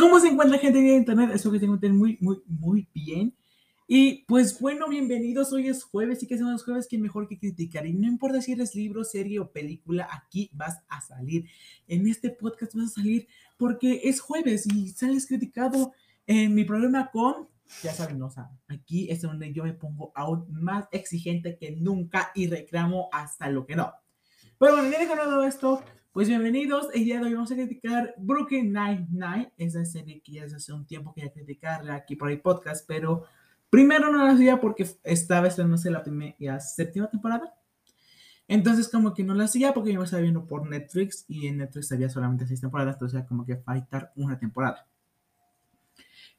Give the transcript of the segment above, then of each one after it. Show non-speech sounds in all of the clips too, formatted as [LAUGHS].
¿Cómo se encuentra gente de internet? Espero que se encuentren muy, muy, muy bien. Y pues bueno, bienvenidos. Hoy es jueves y que son los jueves que mejor que criticar. Y no importa si eres libro, serie o película, aquí vas a salir. En este podcast vas a salir porque es jueves y sales criticado en mi problema con, ya saben, no saben. Aquí es donde yo me pongo aún más exigente que nunca y reclamo hasta lo que no. Pero bueno, ya dejando esto, pues bienvenidos, el día de hoy vamos a criticar Brooklyn Nine-Nine, esa serie que ya hace un tiempo quería criticarla aquí por el podcast, pero primero no la hacía porque estaba estrenándose la primera séptima temporada. Entonces como que no la hacía porque yo me estaba viendo por Netflix y en Netflix había solamente seis temporadas, entonces como que faltar una temporada.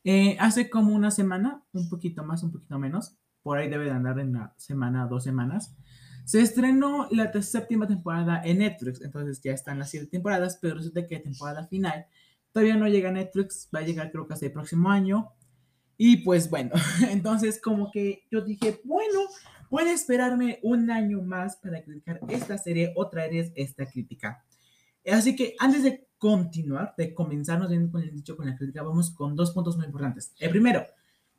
Eh, hace como una semana, un poquito más, un poquito menos, por ahí debe de andar en una semana, dos semanas, se estrenó la séptima temporada en Netflix, entonces ya están las siete temporadas, pero resulta que la temporada final todavía no llega a Netflix, va a llegar creo que hasta el próximo año. Y pues bueno, [LAUGHS] entonces como que yo dije, bueno, puede esperarme un año más para criticar esta serie o traerles esta crítica. Así que antes de continuar, de comenzarnos con el dicho con la crítica, vamos con dos puntos muy importantes. El primero,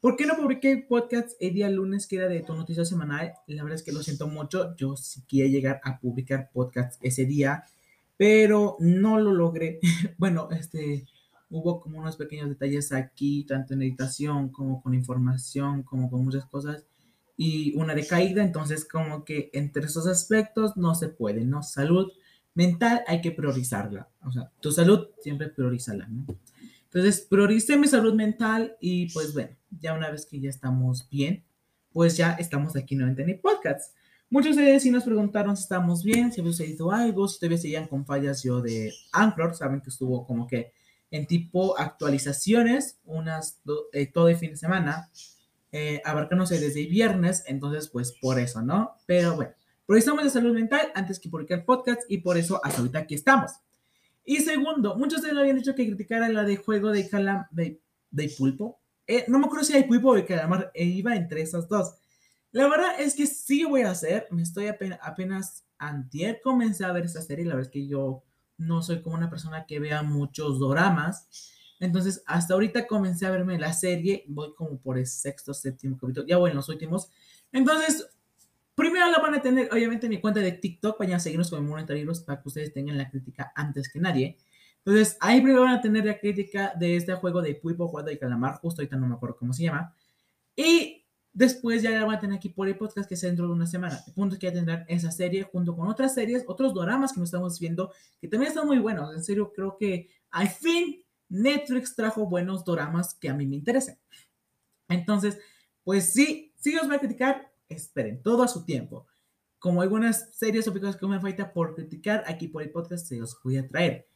¿Por qué no publiqué podcast el día lunes que era de tu noticia semanal? La verdad es que lo siento mucho. Yo sí quería llegar a publicar podcast ese día, pero no lo logré. [LAUGHS] bueno, este, hubo como unos pequeños detalles aquí, tanto en editación como con información, como con muchas cosas, y una decaída. Entonces, como que entre esos aspectos no se puede, ¿no? Salud mental hay que priorizarla. O sea, tu salud siempre priorízala, ¿no? Entonces, prioricé mi salud mental y pues bueno, ya una vez que ya estamos bien, pues ya estamos aquí nuevamente en el podcast. Muchos de ustedes sí nos preguntaron si estamos bien, si había sucedido algo, si todavía seguían con fallas yo de Anchor, saben que estuvo como que en tipo actualizaciones, unas eh, todo el fin de semana, eh, abarcándose desde el viernes, entonces pues por eso, ¿no? Pero bueno, estamos de salud mental antes que publicar podcast y por eso hasta ahorita aquí estamos. Y segundo, muchos de habían dicho que criticara la de juego de calam de, pulpo. Eh, no me acuerdo si hay pulpo o de calamar, e iba entre esas dos. La verdad es que sí voy a hacer, me estoy apenas, apenas antier comencé a ver esta serie, la verdad es que yo no soy como una persona que vea muchos doramas, entonces hasta ahorita comencé a verme la serie, voy como por el sexto, séptimo capítulo, ya voy en los últimos, entonces Primero la van a tener, obviamente, en mi cuenta de TikTok. Vayan a seguirnos con monetarios para que ustedes tengan la crítica antes que nadie. Entonces, ahí primero van a tener la crítica de este juego de Pulpo, Juego de Calamar. Justo ahorita no me acuerdo cómo se llama. Y después ya la van a tener aquí por el podcast que es dentro de una semana. El punto es que ya tendrán esa serie junto con otras series, otros doramas que nos estamos viendo, que también están muy buenos. En serio, creo que al fin Netflix trajo buenos doramas que a mí me interesan. Entonces, pues sí, sí os voy a criticar, esperen, todo a su tiempo. Como algunas series o películas que me falta por criticar, aquí por el podcast se los voy a traer.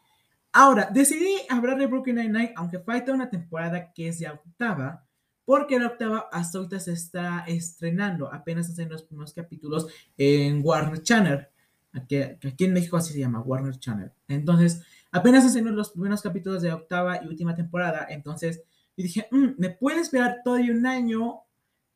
Ahora, decidí hablar de Brooklyn Nine-Nine, aunque falta una temporada que es ya octava, porque la octava hasta ahorita se está estrenando, apenas hacen los primeros capítulos en Warner Channel. Aquí, aquí, en México así se llama, Warner Channel. Entonces, apenas hacen los primeros capítulos de octava y última temporada. Entonces, dije, mm, me puede esperar todo un año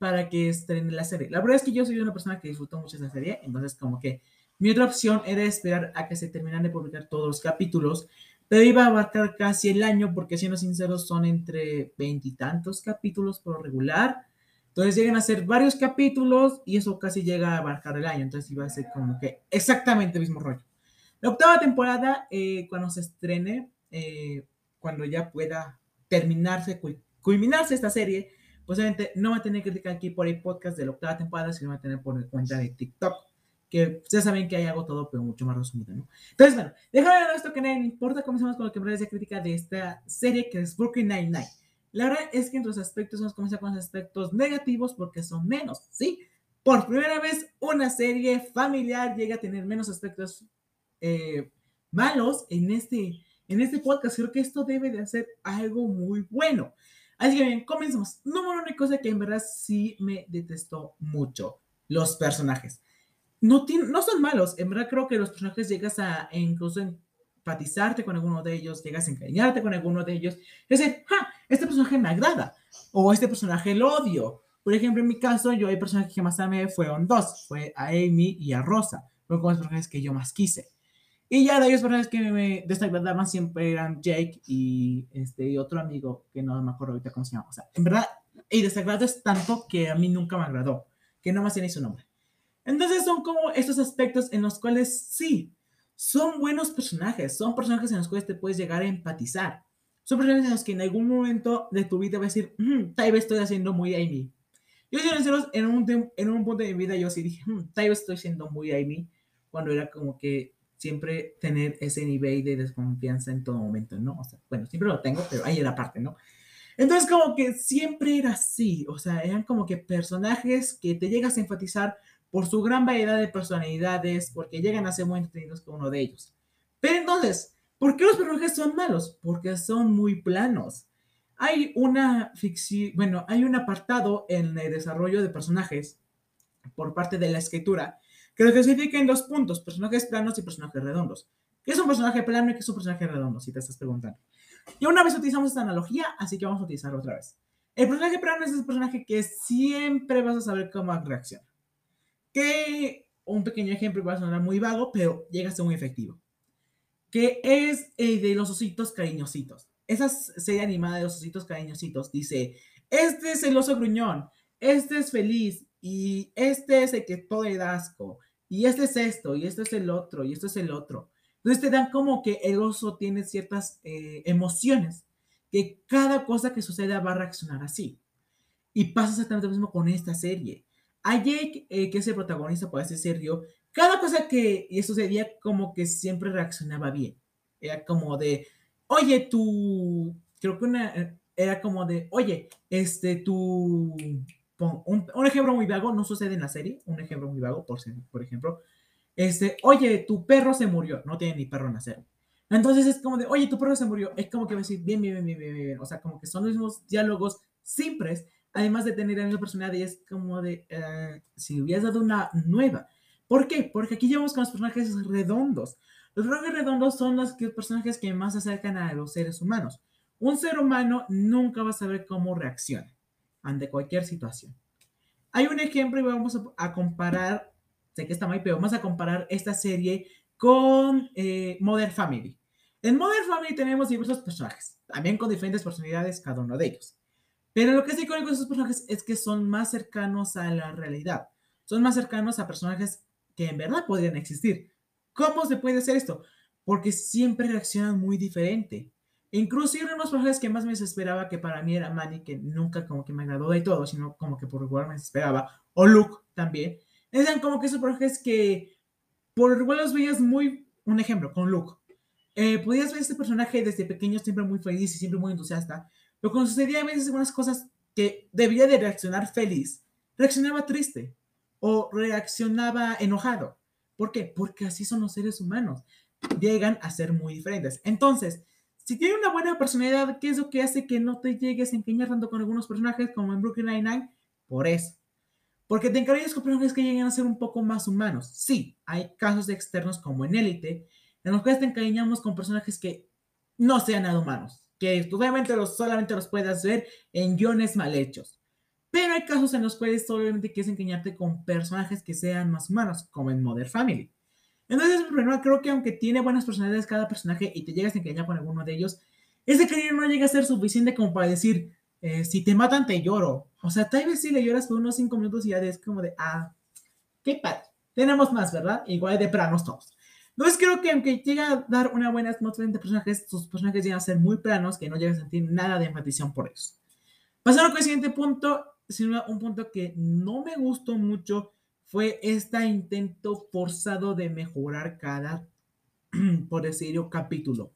para que estrene la serie. La verdad es que yo soy una persona que disfruto mucho esa serie, entonces como que mi otra opción era esperar a que se terminaran de publicar todos los capítulos, pero iba a abarcar casi el año porque siendo sinceros son entre veintitantos capítulos por regular. Entonces llegan a ser varios capítulos y eso casi llega a abarcar el año. Entonces iba a ser como que exactamente el mismo rollo. La octava temporada, eh, cuando se estrene, eh, cuando ya pueda terminarse, culminarse esta serie, posiblemente no va a tener crítica aquí por el podcast de la octava temporada, sino va a tener por cuenta de TikTok, que ustedes saben que ahí hago todo, pero mucho más resumido, ¿no? Entonces, bueno, déjame ver esto que nadie importa, comenzamos con lo que me parece crítica de esta serie, que es Brooklyn Nine-Nine. La verdad es que en los aspectos vamos a comenzar con los aspectos negativos porque son menos, ¿sí? Por primera vez una serie familiar llega a tener menos aspectos eh, malos en este, en este podcast. Creo que esto debe de hacer algo muy bueno. Así que bien, comencemos. Número una cosa que en verdad sí me detestó mucho, los personajes. No, no son malos, en verdad creo que los personajes llegas a incluso empatizarte con alguno de ellos, llegas a encariñarte con alguno de ellos, es decir, ¡ja! Este personaje me agrada, o este personaje lo odio. Por ejemplo, en mi caso, yo hay personajes que más amé fueron dos, fue a Amy y a Rosa, fueron los personajes que yo más quise. Y ya de ellos personajes que me desagradaban siempre eran Jake y este y otro amigo que no me acuerdo ahorita cómo se llama. O sea, en verdad, y desagrado es tanto que a mí nunca me agradó, que no más tiene su nombre. Entonces son como estos aspectos en los cuales sí, son buenos personajes, son personajes en los cuales te puedes llegar a empatizar. Son personajes en los que en algún momento de tu vida vas a decir, mm, tal vez estoy haciendo muy Amy. Yo, en un, en un punto de mi vida, yo sí dije, mm, tal vez estoy siendo muy Amy, cuando era como que siempre tener ese nivel de desconfianza en todo momento, ¿no? O sea, bueno, siempre lo tengo, pero ahí era parte, ¿no? Entonces, como que siempre era así, o sea, eran como que personajes que te llegas a enfatizar por su gran variedad de personalidades, porque llegan a ser muy entretenidos con uno de ellos. Pero entonces, ¿por qué los personajes son malos? Porque son muy planos. Hay una ficción, bueno, hay un apartado en el desarrollo de personajes por parte de la escritura que lo clasifica en dos puntos, personajes planos y personajes redondos. ¿Qué es un personaje plano y qué es un personaje redondo? Si te estás preguntando. Y una vez utilizamos esta analogía, así que vamos a utilizarla otra vez. El personaje plano es el personaje que siempre vas a saber cómo reacciona. Que un pequeño ejemplo va a sonar muy vago, pero llega a ser muy efectivo. Que es el de los ositos cariñositos. Esa serie animada de los ositos cariñositos dice, este es el oso gruñón, este es feliz y este es el que todo le asco y este es esto, y esto es el otro, y esto es el otro. Entonces te dan como que el oso tiene ciertas eh, emociones, que cada cosa que suceda va a reaccionar así. Y pasa exactamente lo mismo con esta serie. A Jake, eh, que es el protagonista, por ser serio, cada cosa que sucedía como que siempre reaccionaba bien. Era como de, oye, tú, creo que una, eh, era como de, oye, este, tú, un, un, ejemplo muy vago, no sucede en la serie, un ejemplo muy vago, por, por ejemplo, este, oye, tu perro se murió, no tiene ni perro en la serie. Entonces es como de, oye, tu perro se murió, es como que va a decir, bien, bien, bien, bien, bien, bien, o sea, como que son los mismos diálogos simples, además de tener la misma personalidad, y es como de, uh, si hubieras dado una nueva. ¿Por qué? Porque aquí llevamos con los personajes redondos. Los personajes redondos son los personajes que más se acercan a los seres humanos. Un ser humano nunca va a saber cómo reacciona ante cualquier situación. Hay un ejemplo y vamos a, comparar, sé que está muy pero vamos a comparar esta serie con eh, Modern Family. En Modern Family tenemos diversos personajes, también con diferentes personalidades cada uno de ellos. Pero lo que sí con esos personajes es que son más cercanos a la realidad. Son más cercanos a personajes que en verdad podrían existir. ¿Cómo se puede hacer esto? Porque siempre reaccionan muy diferente. Inclusive uno de los personajes que más me desesperaba, que para mí era Manny, que nunca como que me agradó de todo, sino como que por igual me desesperaba, o Luke también, eran como que esos personajes que por igual los veías muy, un ejemplo, con Luke. Eh, podías ver este personaje desde pequeño siempre muy feliz y siempre muy entusiasta, pero cuando sucedía a veces algunas cosas que debía de reaccionar feliz, reaccionaba triste o reaccionaba enojado. ¿Por qué? Porque así son los seres humanos. Llegan a ser muy diferentes. Entonces, si tiene una buena personalidad, ¿qué es lo que hace que no te llegues a tanto con algunos personajes como en Brooklyn Nine-Nine? Por eso. Porque te encariñas con personajes que llegan a ser un poco más humanos. Sí, hay casos externos como en Elite, en los cuales te encariñamos con personajes que no sean nada humanos, que los, solamente los puedas ver en guiones mal hechos. Pero hay casos en los cuales solamente quieres encariñarte con personajes que sean más humanos, como en Mother Family. Entonces, problema creo que aunque tiene buenas personalidades cada personaje y te llegas a encariñar con alguno de ellos, ese cariño no llega a ser suficiente como para decir, eh, si te matan, te lloro. O sea, tal vez si le lloras por unos cinco minutos y ya es como de, ah, qué padre. Tenemos más, ¿verdad? Igual de planos todos. Entonces creo que aunque llega a dar una buena atmósfera entre personajes, sus personajes llegan a ser muy planos, que no llegan a sentir nada de empatización por ellos. Pasando con el siguiente punto, un punto que no me gustó mucho fue este intento forzado de mejorar cada, [CLEARS THROAT] por decirlo, capítulo.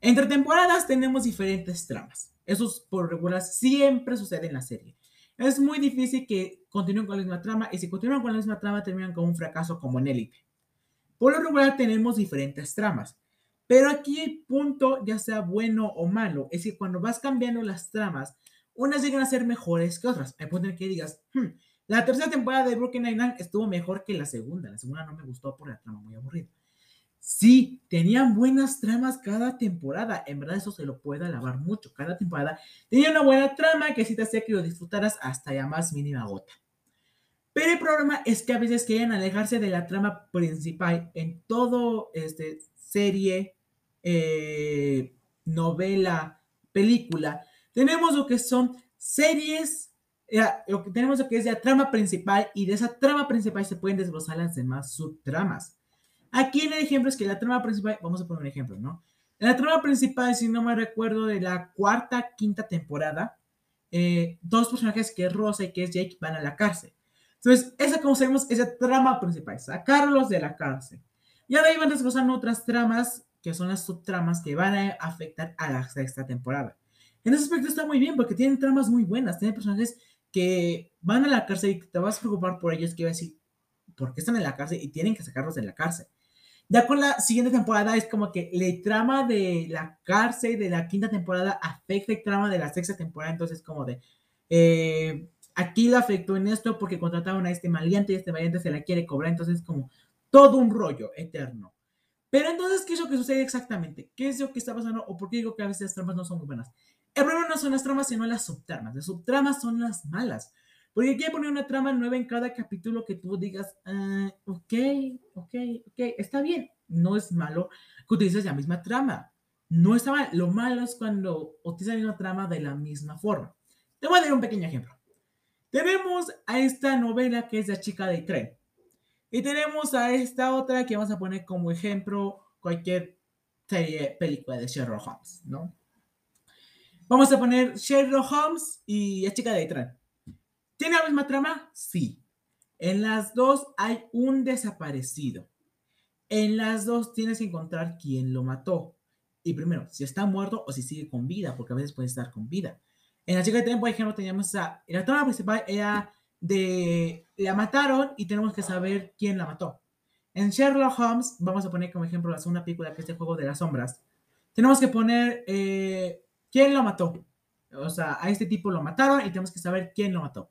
Entre temporadas tenemos diferentes tramas. Eso por regular siempre sucede en la serie. Es muy difícil que continúen con la misma trama y si continúan con la misma trama terminan con un fracaso como en Elite. Por lo regular tenemos diferentes tramas. Pero aquí el punto, ya sea bueno o malo, es que cuando vas cambiando las tramas, unas llegan a ser mejores que otras. Hay punto en que digas, hmm, la tercera temporada de Brooklyn Nine-Nine estuvo mejor que la segunda. La segunda no me gustó por la trama muy aburrida. Sí, tenían buenas tramas cada temporada. En verdad, eso se lo puede alabar mucho. Cada temporada tenía una buena trama que sí te hacía que lo disfrutaras hasta ya más mínima gota. Pero el problema es que a veces quieren alejarse de la trama principal en todo este serie, eh, novela, película. Tenemos lo que son series, eh, lo que tenemos lo que es la trama principal y de esa trama principal se pueden desglosar las demás subtramas. Aquí en el ejemplo es que la trama principal, vamos a poner un ejemplo, ¿no? La trama principal, si no me recuerdo, de la cuarta, quinta temporada, eh, dos personajes que es Rosa y que es Jake van a la cárcel. Entonces, esa, como sabemos, es la trama principal, sacarlos de la cárcel. Y ahora iban desglosando otras tramas, que son las subtramas que van a afectar a la sexta temporada. En ese aspecto está muy bien, porque tienen tramas muy buenas, tienen personajes que van a la cárcel y te vas a preocupar por ellos, que va a decir, ¿por qué están en la cárcel? Y tienen que sacarlos de la cárcel. Ya con la siguiente temporada es como que la trama de la cárcel de la quinta temporada afecta el trama de la sexta temporada, entonces como de, eh, aquí la afectó en esto porque contrataron a este maleante y este maleante se la quiere cobrar, entonces como todo un rollo eterno. Pero entonces, ¿qué es lo que sucede exactamente? ¿Qué es lo que está pasando? ¿O por qué digo que a veces las tramas no son muy buenas? El problema no son las tramas, sino las subtramas. Las subtramas son las malas. Porque quiere poner una trama nueva en cada capítulo que tú digas, ah, ok, ok, ok, está bien, no es malo que utilices la misma trama. No está mal. Lo malo es cuando utilizas la misma trama de la misma forma. Te voy a dar un pequeño ejemplo. Tenemos a esta novela que es La chica del tren. Y tenemos a esta otra que vamos a poner como ejemplo cualquier serie, película de Sherlock Holmes, ¿no? Vamos a poner Sherlock Holmes y La chica del tren. ¿Tiene la misma trama? Sí. En las dos hay un desaparecido. En las dos tienes que encontrar quién lo mató. Y primero, si está muerto o si sigue con vida, porque a veces puede estar con vida. En la chica de tren, por ejemplo, teníamos a. La trama principal era de. La mataron y tenemos que saber quién la mató. En Sherlock Holmes, vamos a poner como ejemplo la segunda película que es el juego de las sombras. Tenemos que poner eh, quién lo mató. O sea, a este tipo lo mataron y tenemos que saber quién lo mató.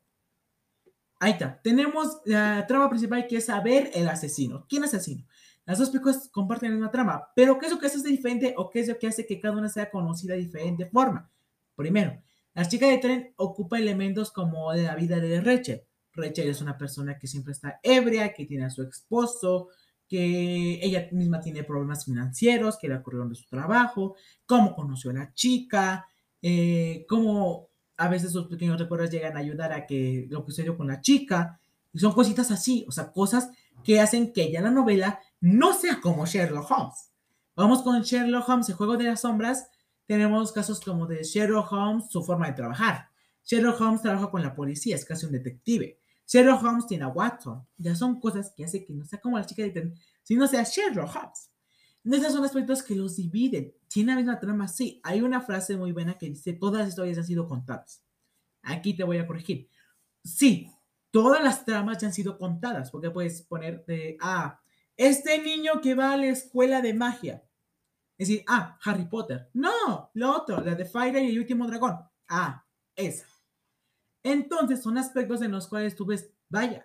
Ahí está. Tenemos la trama principal que es saber el asesino. ¿Quién asesino? Las dos películas comparten la misma trama, pero ¿qué es lo que hace diferente o qué es lo que hace que cada una sea conocida de diferente forma? Primero, la chica de tren ocupa elementos como de la vida de Rachel. Rachel es una persona que siempre está ebria, que tiene a su esposo, que ella misma tiene problemas financieros, que le ocurrieron de su trabajo, cómo conoció a la chica, eh, cómo a veces sus pequeños recuerdos llegan a ayudar a que lo que sucedió con la chica. Y son cositas así, o sea, cosas que hacen que ella la novela no sea como Sherlock Holmes. Vamos con Sherlock Holmes, el juego de las sombras. Tenemos casos como de Sherlock Holmes, su forma de trabajar. Sherlock Holmes trabaja con la policía, es casi un detective. Sherlock Holmes tiene a Watson. Ya son cosas que hace que no sea como la chica de sino sea Sherlock Holmes. Esos son aspectos que los dividen. ¿Tiene la misma trama? Sí. Hay una frase muy buena que dice, todas las historias han sido contadas. Aquí te voy a corregir. Sí, todas las tramas ya han sido contadas, porque puedes poner de, ah, este niño que va a la escuela de magia. Es decir, ah, Harry Potter. No, lo otro, la de Fire y el último dragón. Ah, esa. Entonces, son aspectos en los cuales tú ves, vaya,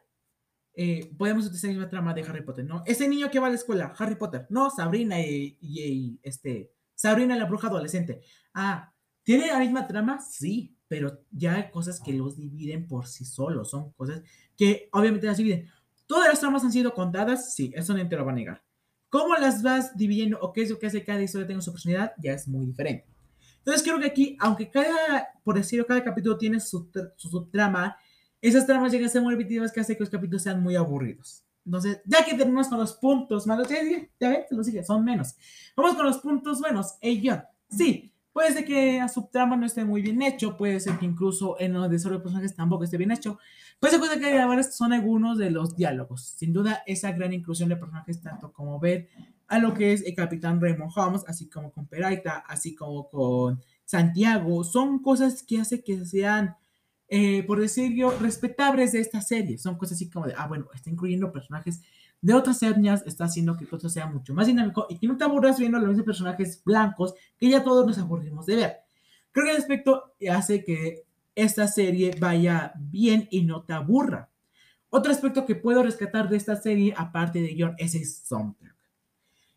eh, podemos utilizar la misma trama de Harry Potter, ¿no? Ese niño que va a la escuela, Harry Potter, no, Sabrina y, este, Sabrina la bruja adolescente. Ah, ¿tiene la misma trama? Sí, pero ya hay cosas que los dividen por sí solos, son cosas que obviamente las dividen. ¿Todas las tramas han sido contadas? Sí, eso no te lo va a negar. ¿Cómo las vas dividiendo o qué es lo que hace cada historia tenga su personalidad? Ya es muy diferente. Entonces creo que aquí, aunque cada, por decirlo, cada capítulo tiene su, su, su trama, esas tramas llegan a ser muy repetitivas que hace que los capítulos sean muy aburridos. Entonces, ya que terminamos con los puntos malos, ya, ya ven, lo sigue, son menos. Vamos con los puntos buenos. Ella, sí, puede ser que a su trama no esté muy bien hecho, puede ser que incluso en los desarrollo de personajes tampoco esté bien hecho. Puede ser que ahora son algunos de los diálogos. Sin duda, esa gran inclusión de personajes, tanto como ver a lo que es el Capitán Raymond Holmes, así como con Peraita, así como con Santiago, son cosas que hace que sean eh, por decirlo, respetables de esta serie. Son cosas así como de, ah, bueno, está incluyendo personajes de otras etnias, está haciendo que todo sea mucho más dinámico y que no te aburras viendo los mismos personajes blancos que ya todos nos aburrimos de ver. Creo que el aspecto hace que esta serie vaya bien y no te aburra. Otro aspecto que puedo rescatar de esta serie, aparte de John, es el soundtrack.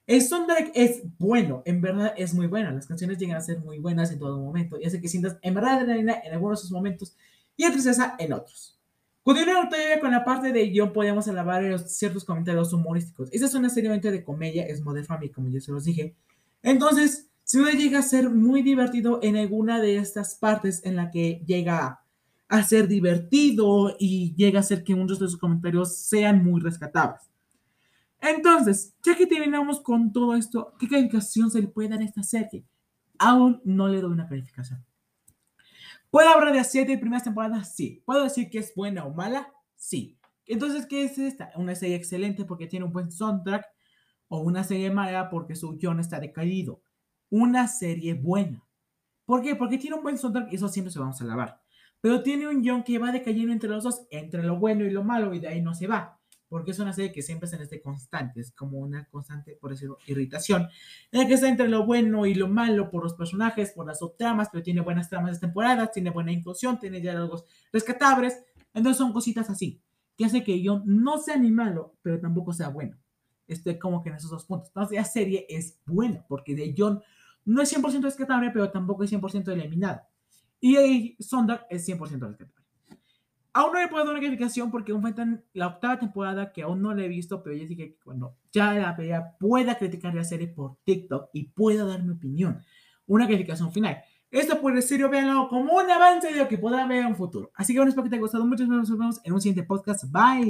El soundtrack es bueno, en verdad es muy bueno. Las canciones llegan a ser muy buenas en todo momento y hace que sientas en verdad en algunos de sus momentos y tristeza en otros. Continuando todavía con la parte de guion, podemos alabar ciertos comentarios humorísticos. Esta es una serie de comedia, es Modern Family, como ya se los dije. Entonces, si uno llega a ser muy divertido en alguna de estas partes en la que llega a ser divertido y llega a ser que muchos de sus comentarios sean muy rescatables. Entonces, ya que terminamos con todo esto, ¿qué calificación se le puede dar a esta serie? Aún no le doy una calificación. ¿Puedo hablar de siete primeras temporadas? Sí. ¿Puedo decir que es buena o mala? Sí. Entonces, ¿qué es esta? Una serie excelente porque tiene un buen soundtrack o una serie mala porque su guion está decaído. Una serie buena. ¿Por qué? Porque tiene un buen soundtrack y eso siempre se vamos a alabar. Pero tiene un guion que va decayendo entre los dos, entre lo bueno y lo malo, y de ahí no se va porque es una serie que siempre está en este constante, es como una constante, por decirlo, irritación, en la que está entre lo bueno y lo malo por los personajes, por las subtramas, pero tiene buenas tramas de temporadas, tiene buena inclusión, tiene diálogos rescatables, entonces son cositas así, que hace que yo no sea ni malo, pero tampoco sea bueno. Estoy como que en esos dos puntos. Entonces la serie es buena, porque de John no es 100% rescatable, pero tampoco es 100% eliminado. Y Sondak es 100% rescatable. Aún no le puedo dar una calificación porque aún faltan la octava temporada que aún no la he visto, pero ya dije que cuando ya la vea pueda criticar la serie por TikTok y pueda dar mi opinión. Una calificación final. Esto puede ser, véanlo como un avance de lo que podrá ver en un futuro. Así que bueno, espero que te haya gustado mucho. Nos vemos en un siguiente podcast. Bye.